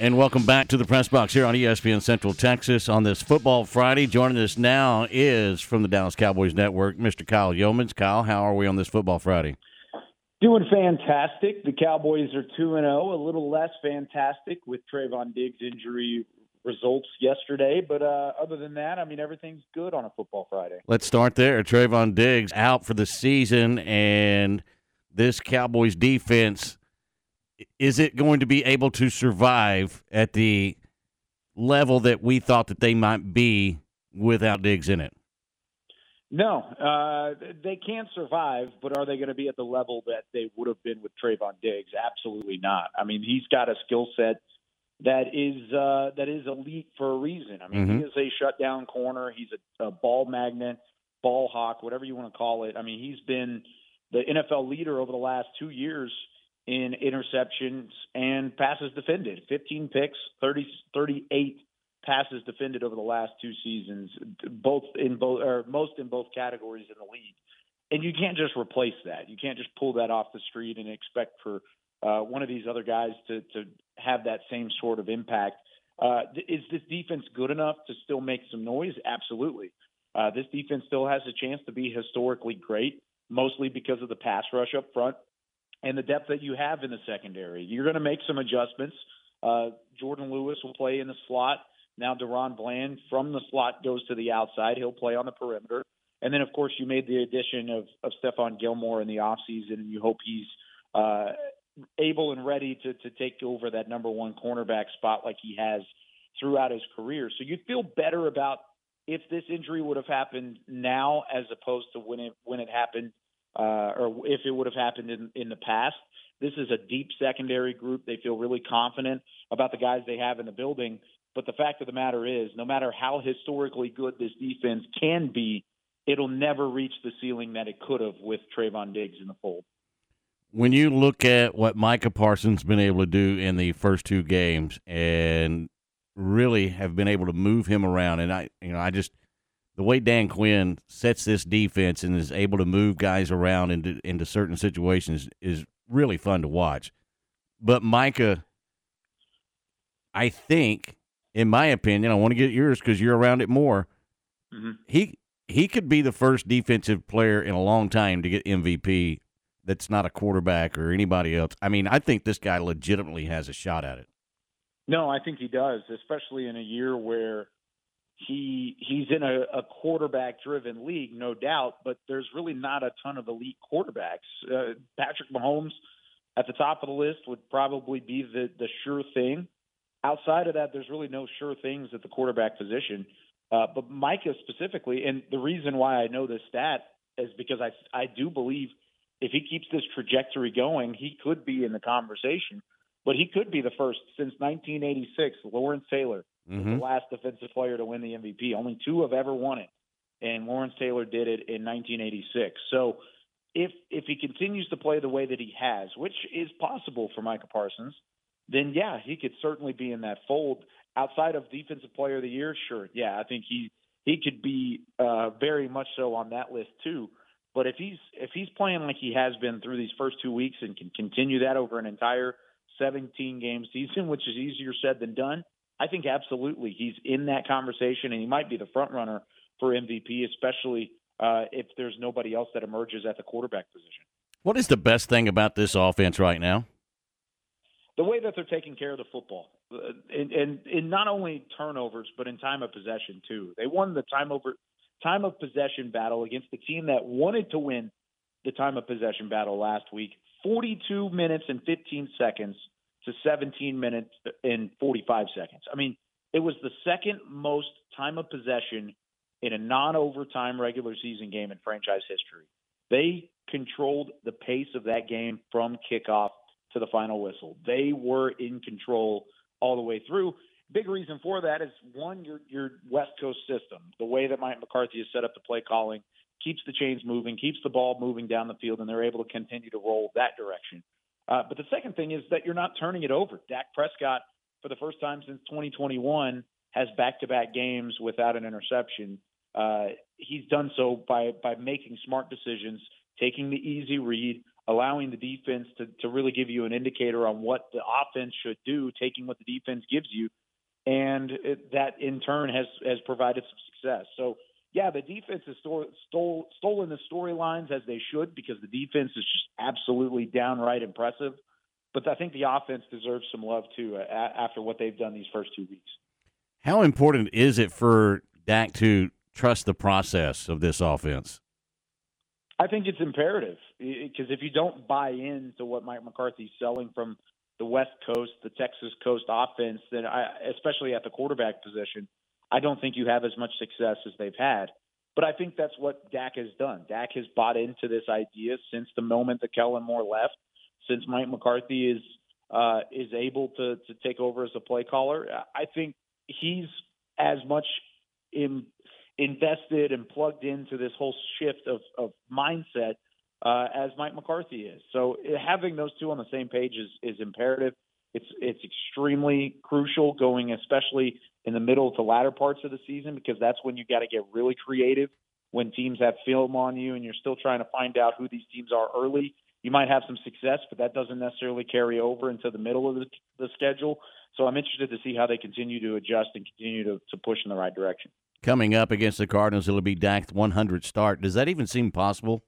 And welcome back to the press box here on ESPN Central Texas on this Football Friday. Joining us now is from the Dallas Cowboys Network, Mr. Kyle Youmans. Kyle, how are we on this Football Friday? Doing fantastic. The Cowboys are 2 0, a little less fantastic with Trevon Diggs' injury results yesterday. But uh, other than that, I mean, everything's good on a Football Friday. Let's start there. Trevon Diggs out for the season, and this Cowboys defense is it going to be able to survive at the level that we thought that they might be without Diggs in it? No, uh, they can't survive, but are they going to be at the level that they would have been with Trevon Diggs? Absolutely not. I mean, he's got a skill set that is uh, that is elite for a reason. I mean, mm-hmm. he is a shutdown corner. He's a, a ball magnet, ball hawk, whatever you want to call it. I mean, he's been the NFL leader over the last two years in interceptions and passes defended. 15 picks, 30, 38 passes defended over the last two seasons, both in both or most in both categories in the league. And you can't just replace that. You can't just pull that off the street and expect for uh, one of these other guys to to have that same sort of impact. Uh, is this defense good enough to still make some noise? Absolutely. Uh, this defense still has a chance to be historically great, mostly because of the pass rush up front and the depth that you have in the secondary. You're going to make some adjustments. Uh, Jourdan Lewis will play in the slot. Now DaRon Bland from the slot goes to the outside. He'll play on the perimeter. And then, of course, you made the addition of, of Stephon Gilmore in the offseason, and you hope he's uh, able and ready to, to take over that number one cornerback spot like he has throughout his career. So you'd feel better about if this injury would have happened now as opposed to when it when it happened uh, or if it would have happened in, in the past. This is a deep secondary group. They feel really confident about the guys they have in the building. But the fact of the matter is, no matter how historically good this defense can be, it'll never reach the ceiling that it could have with Trevon Diggs in the fold. When you look at what Micah Parsons been able to do in the first two games, and really have been able to move him around, and I, you know, I just the way Dan Quinn sets this defense and is able to move guys around into into certain situations is really fun to watch. But Micah, I think, in my opinion, I want to get yours because you're around it more. Mm-hmm. He he could be the first defensive player in a long time to get MVP. That's not a quarterback or anybody else. I mean, I think this guy legitimately has a shot at it. No, I think he does, especially in a year where he he's in a, a quarterback driven league, no doubt, but there's really not a ton of elite quarterbacks. Uh, Patrick Mahomes at the top of the list would probably be the the sure thing. Outside of that, there's really no sure things at the quarterback position. Uh, but Micah specifically, and the reason why I know this stat is because I I do believe if he keeps this trajectory going, he could be in the conversation. But he could be the first since 1986. Lawrence Taylor, mm-hmm. the last defensive player to win the MVP. Only two have ever won it, and Lawrence Taylor did it in 1986. So if if he continues to play the way that he has, which is possible for Micah Parsons, then yeah, he could certainly be in that fold. Outside of Defensive Player of the Year, sure, yeah, I think he he could be uh, very much so on that list too. But if he's if he's playing like he has been through these first two weeks and can continue that over an entire 17 game season, which is easier said than done, I think absolutely he's in that conversation, and he might be the front runner for MVP, especially uh, if there's nobody else that emerges at the quarterback position. What is the best thing about this offense right now? The way that they're taking care of the football, uh, and, and, and not only turnovers, but in time of possession too. They won the time over time of possession battle against the team that wanted to win the time of possession battle last week. 42 minutes and 15 seconds to 17 minutes and 45 seconds. I mean, it was the second most time of possession in a non overtime regular season game in franchise history. They controlled the pace of that game from kickoff to the final whistle. They were in control all the way through. Big reason for that is one, your your West Coast system, the way that Mike McCarthy has set up the play calling, keeps the chains moving, keeps the ball moving down the field, and they're able to continue to roll that direction. Uh, but the second thing is that you're not turning it over. Dak Prescott, for the first time since 2021, has back-to-back games without an interception. Uh, he's done so by by making smart decisions, taking the easy read, allowing the defense to, to really give you an indicator on what the offense should do, taking what the defense gives you, and it, that in turn has has provided some success. So yeah, the defense has stole, stole, stolen the storylines as they should because the defense is just absolutely downright impressive. But I think the offense deserves some love too uh, after what they've done these first two weeks. How important is it for Dak to trust the process of this offense? I think it's imperative because if you don't buy into what Mike McCarthy's selling from the West Coast, the Texas Coast offense, then I, especially at the quarterback position, I don't think you have as much success as they've had. But I think that's what Dak has done. Dak has bought into this idea since the moment that Kellen Moore left, since Mike McCarthy is uh, is able to to take over as a play caller. I think he's as much in, invested and plugged into this whole shift of, of mindset uh, as Mike McCarthy is. So having those two on the same page is, is imperative. It's it's extremely crucial going, especially in the middle to latter parts of the season, because that's when you got to get really creative. When teams have film on you and you're still trying to find out who these teams are early, you might have some success, but that doesn't necessarily carry over into the middle of the, the schedule. So I'm interested to see how they continue to adjust and continue to, to push in the right direction. Coming up against the Cardinals, it'll be Dak's 100 start. Does that even seem possible?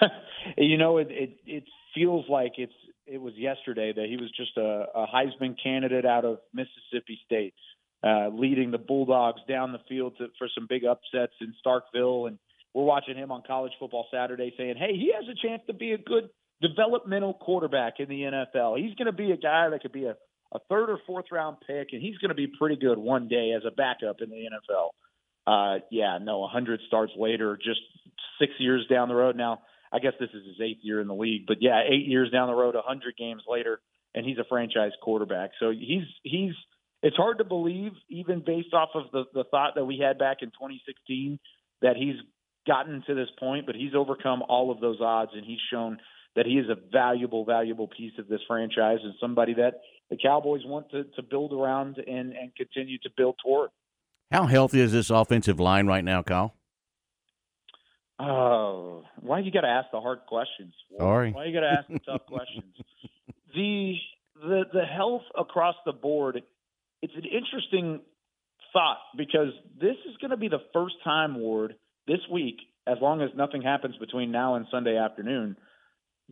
you know, it, it it feels like it's it was yesterday that he was just a, a Heisman candidate out of Mississippi State, uh, leading the Bulldogs down the field to, for some big upsets in Starkville, and we're watching him on College Football Saturday, saying, "Hey, he has a chance to be a good developmental quarterback in the NFL. He's going to be a guy that could be a a third or fourth round pick, and he's going to be pretty good one day as a backup in the NFL. Uh, yeah, no, 100 starts later, just six years down the road. Now, I guess this is his eighth year in the league, but yeah, eight years down the road, a 100 games later, and he's a franchise quarterback. So he's he's it's hard to believe, even based off of the the thought that we had back in 2016, that he's gotten to this point, but he's overcome all of those odds, and he's shown that he is a valuable, valuable piece of this franchise and somebody that the Cowboys want to, to build around and, and continue to build toward. How healthy is this offensive line right now, Kyle? Oh, why you got to ask the hard questions? Sorry. Why you got to ask the tough questions? The the the health across the board. It's an interesting thought because this is going to be the first time, Ward, this week, as long as nothing happens between now and Sunday afternoon,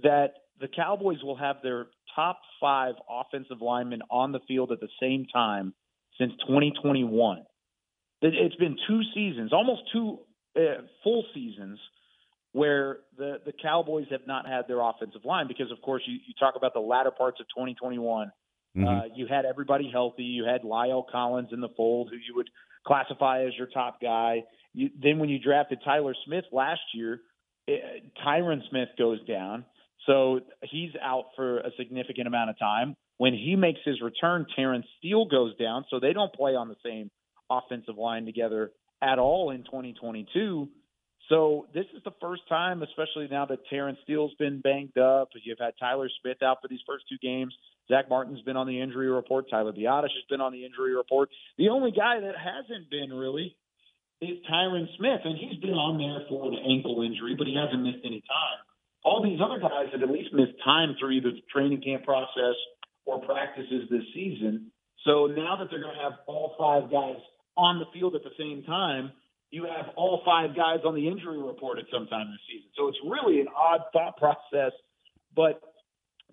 that the Cowboys will have their top five offensive linemen on the field at the same time since 2021. It's been two seasons, almost two uh, full seasons, where the the Cowboys have not had their offensive line because, of course, you, you talk about the latter parts of 2021. Mm-hmm. Uh, you had everybody healthy. You had La'el Collins in the fold, who you would classify as your top guy. You, then, when you drafted Tyler Smith last year, it, uh, Tyron Smith goes down. So he's out for a significant amount of time. When he makes his return, Terence Steele goes down, so they don't play on the same offensive line together at all in 2022. So this is the first time, especially now that Terence Steele's been banged up. You've had Tyler Smith out for these first two games. Zack Martin's been on the injury report. Tyler Biadasz has been on the injury report. The only guy that hasn't been really is Tyron Smith, and he's been on there for an ankle injury, but he hasn't missed any time all these other guys have at least missed time through either the training camp process or practices this season. So now that they're going to have all five guys on the field at the same time, you have all five guys on the injury report at some time this season. So it's really an odd thought process. But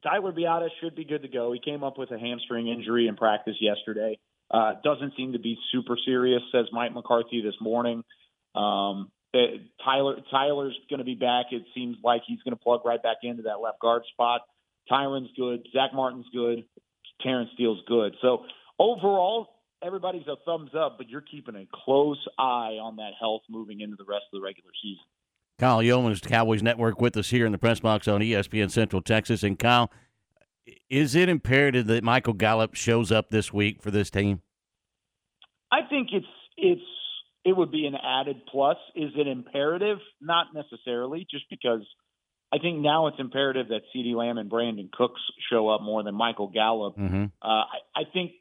Tyler Biadasz should be good to go. He came up with a hamstring injury in practice yesterday. Uh, doesn't seem to be super serious, says Mike McCarthy this morning. Um, Tyler Tyler's going to be back. It seems like he's going to plug right back into that left guard spot. Tyron's good. Zack Martin's good. Terence Steele's good. So overall, everybody's a thumbs up, but you're keeping a close eye on that health moving into the rest of the regular season. Kyle Youmans, Cowboys Network, with us here in the press box on ESPN Central Texas. And Kyle, is it imperative that Michael Gallup shows up this week for this team? I think it's it's it would be an added plus. Is it imperative? Not necessarily, just because I think now it's imperative that CeeDee Lamb and Brandin Cooks show up more than Michael Gallup. Mm-hmm. Uh, I, I think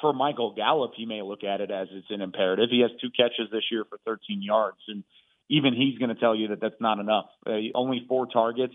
for Michael Gallup, he may look at it as it's an imperative. He has two catches this year for 13 yards, and even he's going to tell you that that's not enough. Uh, only four targets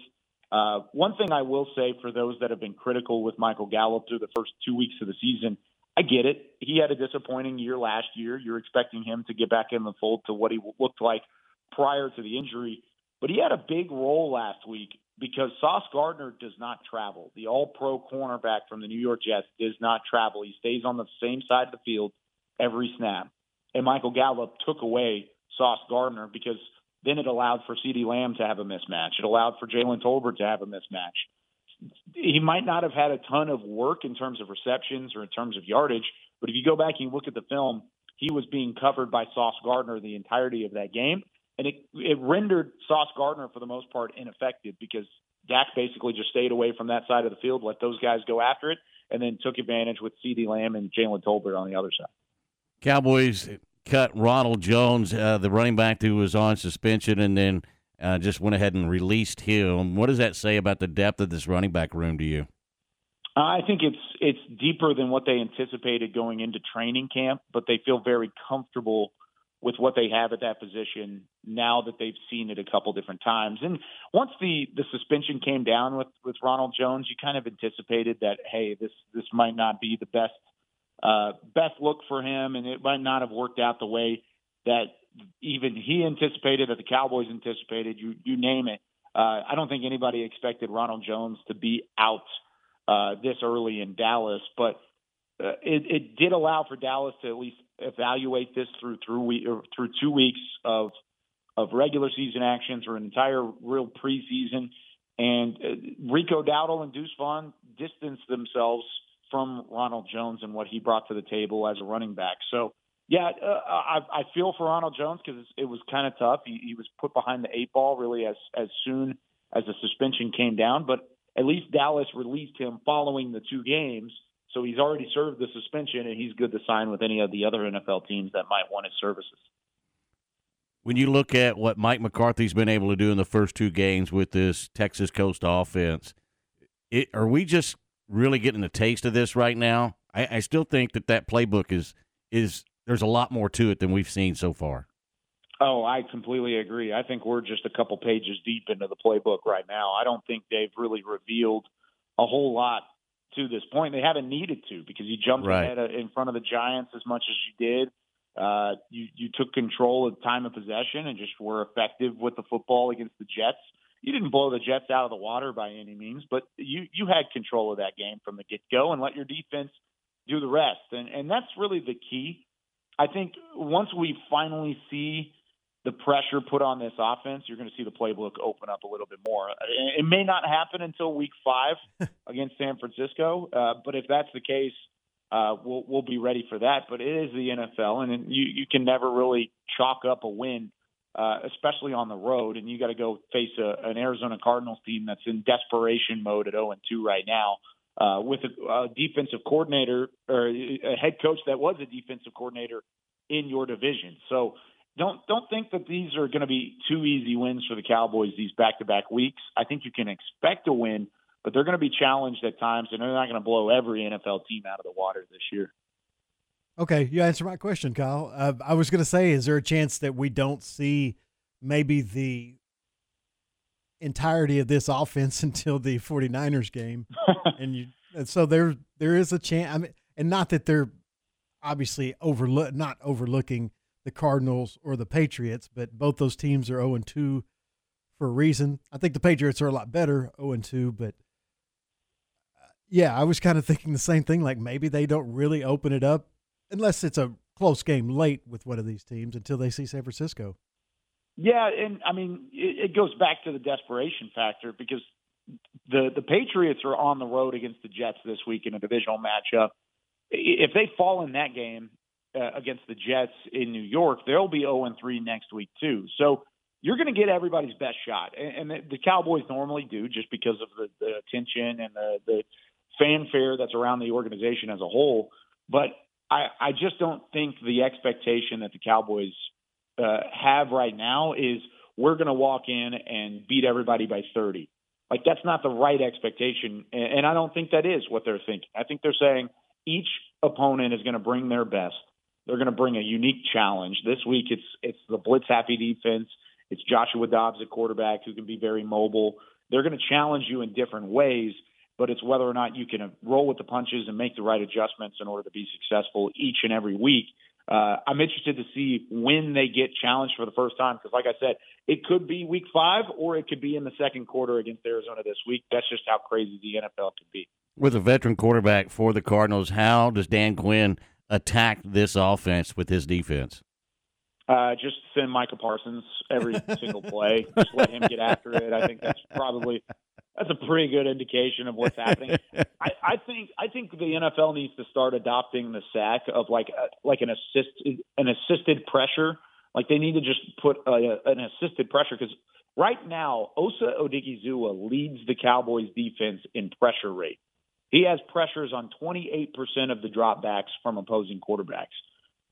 Uh, one thing I will say for those that have been critical with Michael Gallup through the first two weeks of the season, I get it. He had a disappointing year last year. You're expecting him to get back in the fold to what he looked like prior to the injury. But he had a big role last week because Sauce Gardner does not travel. The all pro cornerback from the New York Jets does not travel. He stays on the same side of the field every snap. And Michael Gallup took away Sauce Gardner because then it allowed for CeeDee Lamb to have a mismatch. It allowed for Jalen Tolbert to have a mismatch. He might not have had a ton of work in terms of receptions or in terms of yardage, but if you go back and you look at the film, he was being covered by Sauce Gardner the entirety of that game and it it rendered Sauce Gardner for the most part ineffective because Dak basically just stayed away from that side of the field, let those guys go after it, and then took advantage with CeeDee Lamb and Jalen Tolbert on the other side. Cowboys cut Ronald Jones, uh, the running back who was on suspension, and then uh, just went ahead and released him. What does that say about the depth of this running back room to you? I think it's it's deeper than what they anticipated going into training camp, but they feel very comfortable with what they have at that position now that they've seen it a couple different times. And once the the suspension came down with with Ronald Jones, you kind of anticipated that hey, this this might not be the best uh, best look for him, and it might not have worked out the way that even he anticipated, that the Cowboys anticipated. You you name it. Uh, I don't think anybody expected Ronald Jones to be out uh, this early in Dallas, but uh, it, it did allow for Dallas to at least evaluate this through through through two weeks of of regular season actions or an entire real preseason. And uh, Rico Dowdle and Deuce Vaughn distanced themselves from Ronald Jones and what he brought to the table as a running back. So, yeah, uh, I, I feel for Ronald Jones because it was kind of tough. He, he was put behind the eight ball really as as soon as the suspension came down, but at least Dallas released him following the two games so he's already served the suspension, and he's good to sign with any of the other NFL teams that might want his services. When you look at what Mike McCarthy's been able to do in the first two games with this Texas Coast offense, it, are we just really getting a taste of this right now? I, I still think that that playbook is is there's a lot more to it than we've seen so far. Oh, I completely agree. I think we're just a couple pages deep into the playbook right now. I don't think they've really revealed a whole lot to this point. They haven't needed to because you jumped right. ahead in front of the Giants as much as you did. Uh, you you took control of time of possession and just were effective with the football against the Jets. You didn't blow the Jets out of the water by any means, but you you had control of that game from the get go and let your defense do the rest. And and that's really the key. I think once we finally see the pressure put on this offense, you're going to see the playbook open up a little bit more. It may not happen until week five against San Francisco, uh, but if that's the case, uh, we'll we'll be ready for that. But it is the NFL, and you you can never really chalk up a win, uh, especially on the road, and you got to go face a, an Arizona Cardinals team that's in desperation mode at 0 and 2 right now. Uh, with a, a defensive coordinator or a head coach that was a defensive coordinator in your division. So don't don't think that these are going to be two easy wins for the Cowboys these back-to-back weeks. I think you can expect a win, but they're going to be challenged at times, and they're not going to blow every NFL team out of the water this year. Okay, you answered my question, Kyle. Uh, I was going to say, is there a chance that we don't see maybe the entirety of this offense until the 49ers game? and you, and so there there is a chance. I mean, and not that they're obviously overlook not overlooking the Cardinals or the Patriots, but both those teams are 0 2 for a reason. I think the Patriots are a lot better 0 2, but uh, yeah, I was kind of thinking the same thing. Like maybe they don't really open it up unless it's a close game late with one of these teams until they see San Francisco. Yeah, and I mean it, it goes back to the desperation factor because the the Patriots are on the road against the Jets this week in a divisional matchup. If they fall in that game, uh, against the Jets in New York, they'll be 0 3 next week too. So you're going to get everybody's best shot, and, and the, the Cowboys normally do just because of the, the attention and the, the fanfare that's around the organization as a whole. But I, I just don't think the expectation that the Cowboys uh, have right now is we're going to walk in and beat everybody by 30. Like that's not the right expectation, and, and I don't think that is what they're thinking. I think they're saying each opponent is going to bring their best they're going to bring a unique challenge. This week, it's it's the blitz happy defense. It's Joshua Dobbs at quarterback who can be very mobile. they're going to challenge you in different ways. But it's whether or not you can roll with the punches and make the right adjustments in order to be successful each and every week. Uh, I'm interested to see when they get challenged for the first time because, like I said, it could be week five or it could be in the second quarter against Arizona this week. That's just how crazy the NFL can be. With a veteran quarterback for the Cardinals, how does Dan Quinn attack this offense with his defense? Uh, just send Micah Parsons every single play. Just let him get after it. I think that's probably that's a pretty good indication of what's happening. I, I think I think the NFL needs to start adopting the sack of like a, like an assist an assisted pressure. Like they need to just put a, an assisted pressure because right now Osa Odighizuwa leads the Cowboys defense in pressure rate. He has pressures on 28% of the dropbacks from opposing quarterbacks.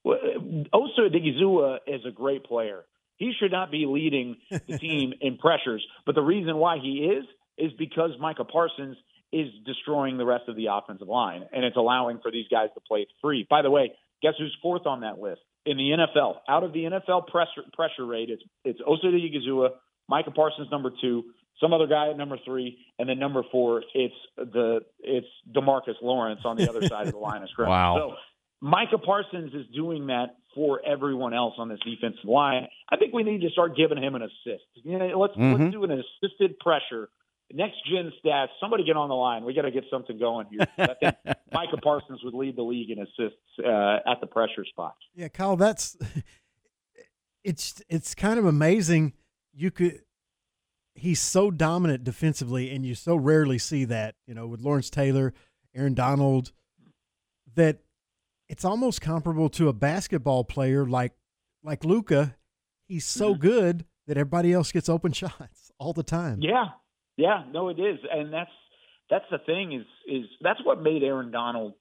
Osa Odighizuwa is a great player. He should not be leading the team in pressures, but the reason why he is is because Micah Parsons is destroying the rest of the offensive line, and it's allowing for these guys to play free. By the way, guess who's fourth on that list in the NFL? Out of the NFL pressure pressure rate, it's it's Osa Odighizuwa, Micah Parsons number two, some other guy at number three, and then number four, it's the it's Demarcus Lawrence on the other side of the line of scrimmage. Wow. So Micah Parsons is doing that for everyone else on this defensive line. I think we need to start giving him an assist. You know, let's Mhm. let's do an assisted pressure. Next gen stats. Somebody get on the line. We got to get something going here. I think Micah Parsons would lead the league in assists uh, at the pressure spot. Yeah, Kyle, that's it's it's kind of amazing. You could he's so dominant defensively, and you so rarely see that. You know, with Lawrence Taylor, Aaron Donald, that it's almost comparable to a basketball player like like Luka. He's so Mhm. good that everybody else gets open shots all the time. Yeah, yeah, no, it is, and that's that's the thing is is that's what made Aaron Donald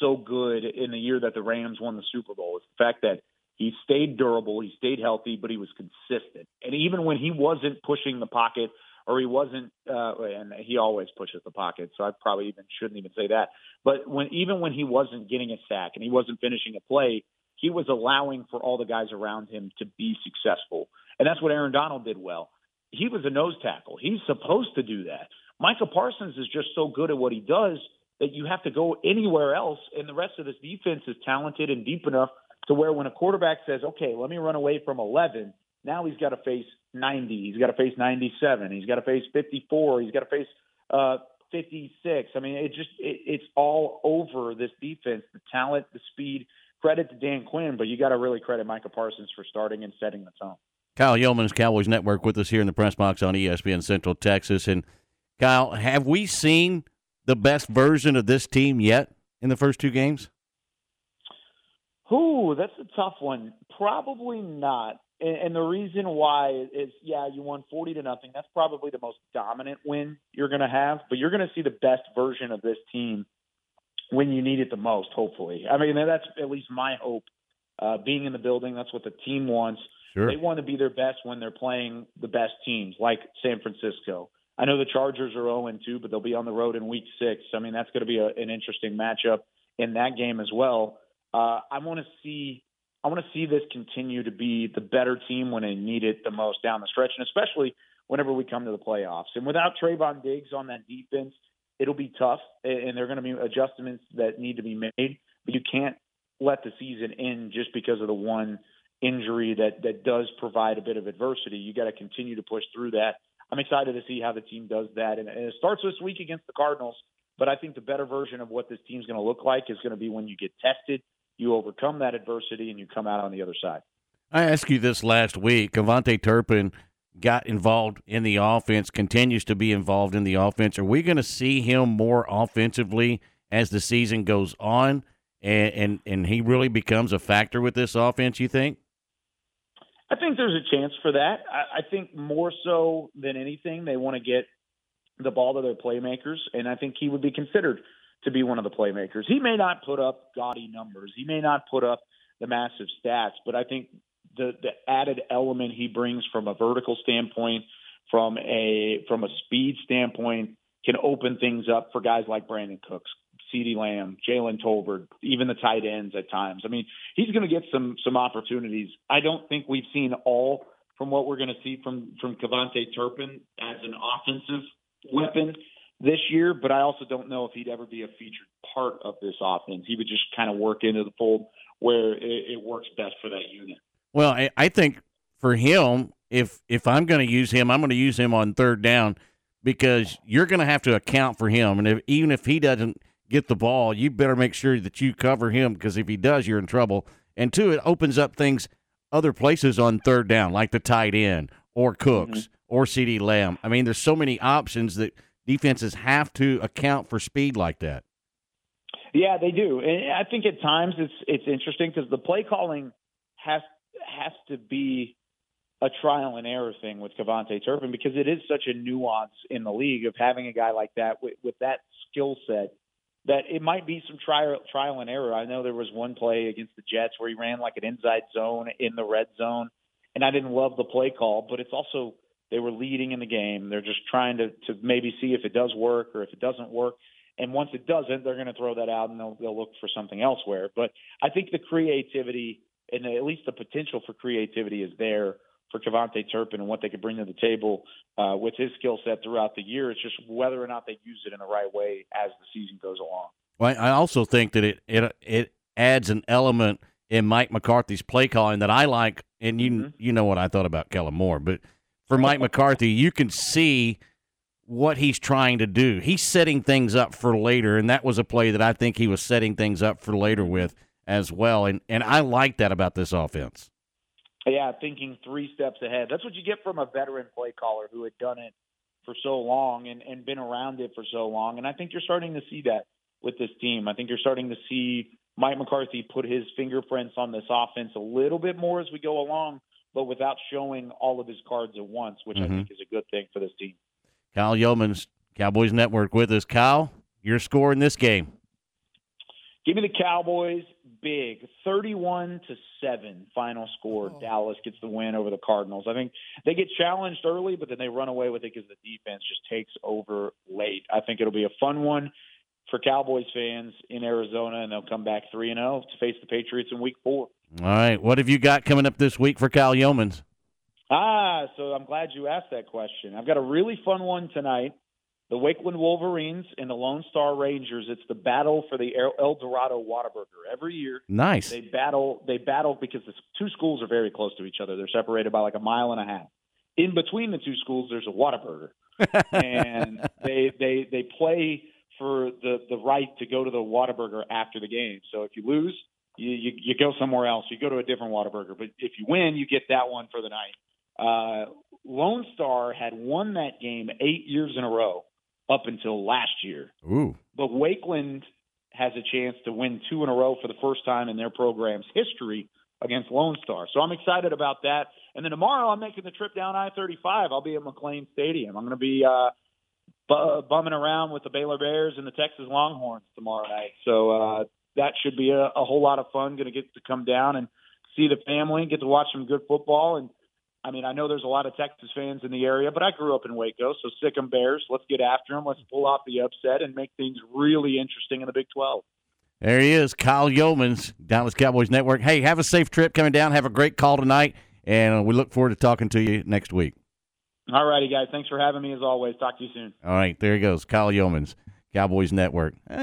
so good in the year that the Rams won the Super Bowl is the fact that he stayed durable, he stayed healthy, but he was consistent, and even when he wasn't pushing the pocket or he wasn't, uh, and he always pushes the pocket, so I probably even shouldn't even say that, but when even when he wasn't getting a sack and he wasn't finishing a play, he was allowing for all the guys around him to be successful, and that's what Aaron Donald did well. He was a nose tackle. He's supposed to do that. Michael Parsons is just so good at what he does that you have to go anywhere else, and the rest of this defense is talented and deep enough to where when a quarterback says, "Okay, let me run away from 11," now he's got to face 90, he's got to face 97, he's got to face 54, he's got to face uh, 56. I mean, it just it, it's all over this defense. The talent, the speed. Credit to Dan Quinn, but you got to really credit Micah Parsons for starting and setting the tone. Kyle Youmans Cowboys Network with us here in the press box on ESPN Central Texas. And Kyle, have we seen the best version of this team yet in the first two games? Ooh, that's a tough one. Probably not. And, and the reason why is, yeah, you won forty to nothing. That's probably the most dominant win you're going to have. But you're going to see the best version of this team when you need it the most. Hopefully, I mean that's at least my hope. Uh, being in the building, that's what the team wants. Sure. They want to be their best when they're playing the best teams, like San Francisco. I know the Chargers are 0 2, but they'll be on the road in Week Six. I mean, that's going to be a, an interesting matchup in that game as well. Uh, I want to see, I want to see this continue to be the better team when they need it the most down the stretch, and especially whenever we come to the playoffs. And without Trevon Diggs on that defense, it'll be tough, and there are going to be adjustments that need to be made. But you can't let the season end just because of the one injury that that does provide a bit of adversity. You got to continue to push through that. I'm excited to see how the team does that, and, and it starts this week against the Cardinals. But I think the better version of what this team's going to look like is going to be when you get tested, you overcome that adversity, and you come out on the other side. I asked you this last week. Avante Turpin got involved in the offense, continues to be involved in the offense. Are we going to see him more offensively as the season goes on? And, and and he really becomes a factor with this offense, you think? I think there's a chance for that. I, I think more so than anything, they want to get the ball to their playmakers, and I think he would be considered to be one of the playmakers. He may not put up gaudy numbers, he may not put up the massive stats, but I think the the added element he brings from a vertical standpoint, from a from a speed standpoint, can open things up for guys like Brandin Cooks, CeeDee Lamb, Jalen Tolbert, even the tight ends at times. I mean, he's going to get some some opportunities. I don't think we've seen all from what we're going to see from from KaVontae Turpin as an offensive weapon this year, but I also don't know if he'd ever be a featured part of this offense. He would just kind of work into the fold where it, it works best for that unit. Well, I, I think for him, if if I'm going to use him, I'm going to use him on third down because you're going to have to account for him, and if, even if he doesn't get the ball, you better make sure that you cover him because if he does, you're in trouble. And two, it opens up things other places on third down, like the tight end or Cooks mm-hmm. or CeeDee Lamb. I mean, there's so many options that defenses have to account for speed like that. Yeah, they do, and I think at times it's it's interesting because the play calling has has to be a trial and error thing with KaVontae Turpin because it is such a nuance in the league of having a guy like that with, with that skill set that it might be some trial trial and error. I know there was one play against the Jets where he ran like an inside zone in the red zone, and I didn't love the play call, but it's also they were leading in the game. They're just trying to to maybe see if it does work or if it doesn't work. And once it doesn't, they're going to throw that out and they'll they'll look for something elsewhere. But I think the creativity and at least the potential for creativity is there for KaVontae Turpin and what they could bring to the table uh, with his skill set throughout the year. It's just whether or not they use it in the right way as the season goes along. Well, I also think that it it it adds an element in Mike McCarthy's play calling that I like, and you mm-hmm. you know what I thought about Kellen Moore, but for Mike McCarthy, you can see what he's trying to do. He's setting things up for later, and that was a play that I think he was setting things up for later with as well. And and I like that about this offense. Yeah, thinking three steps ahead. That's what you get from a veteran play caller who had done it for so long and, and been around it for so long. And I think you're starting to see that with this team. I think you're starting to see Mike McCarthy put his fingerprints on this offense a little bit more as we go along, but without showing all of his cards at once, which mm-hmm. I think is a good thing for this team. Kyle Youmans, Cowboys Network with us. Kyle, your score in this game. Give me the Cowboys big, 31 to 7 final score. Oh. Dallas gets the win over the Cardinals. I think they get challenged early, but then they run away with it because the defense just takes over late. I think it'll be a fun one for Cowboys fans in Arizona, and they'll come back 3 and 0 to face the Patriots in week 4. All right. What have you got coming up this week for Kyle Youmans? Ah, so I'm glad you asked that question. I've got a really fun one tonight the Wakeland Wolverines and the Lone Star Rangers. It's the battle for the El Dorado Whataburger every year. Nice. They battle. They battle because the two schools are very close to each other. They're separated by like a mile and a half. In between the two schools, there's a Whataburger, and they they they play for the the right to go to the Whataburger after the game. So if you lose, you, you you go somewhere else. You go to a different Whataburger. But if you win, you get that one for the night. Uh, Lone Star had won that game eight years in a row up until last year. Ooh. But Wakeland has a chance to win two in a row for the first time in their program's history against Lone Star. So I'm excited about that. And then tomorrow I'm making the trip down I-35. I'll be at McLane Stadium. I'm going to be uh, bu- bumming around with the Baylor Bears and the Texas Longhorns tomorrow night. So uh, that should be a, a whole lot of fun. Going to get to come down and see the family, and get to watch some good football, and I mean, I know there's a lot of Texas fans in the area, but I grew up in Waco, so sick 'em Bears. Let's get after them. Let's pull off the upset and make things really interesting in the Big 12. There he is, Kyle Youmans, Dallas Cowboys Network. Hey, have a safe trip coming down. Have a great call tonight, and we look forward to talking to you next week. All righty, guys. Thanks for having me as always. Talk to you soon. All right, there he goes, Kyle Youmans, Cowboys Network. Hey,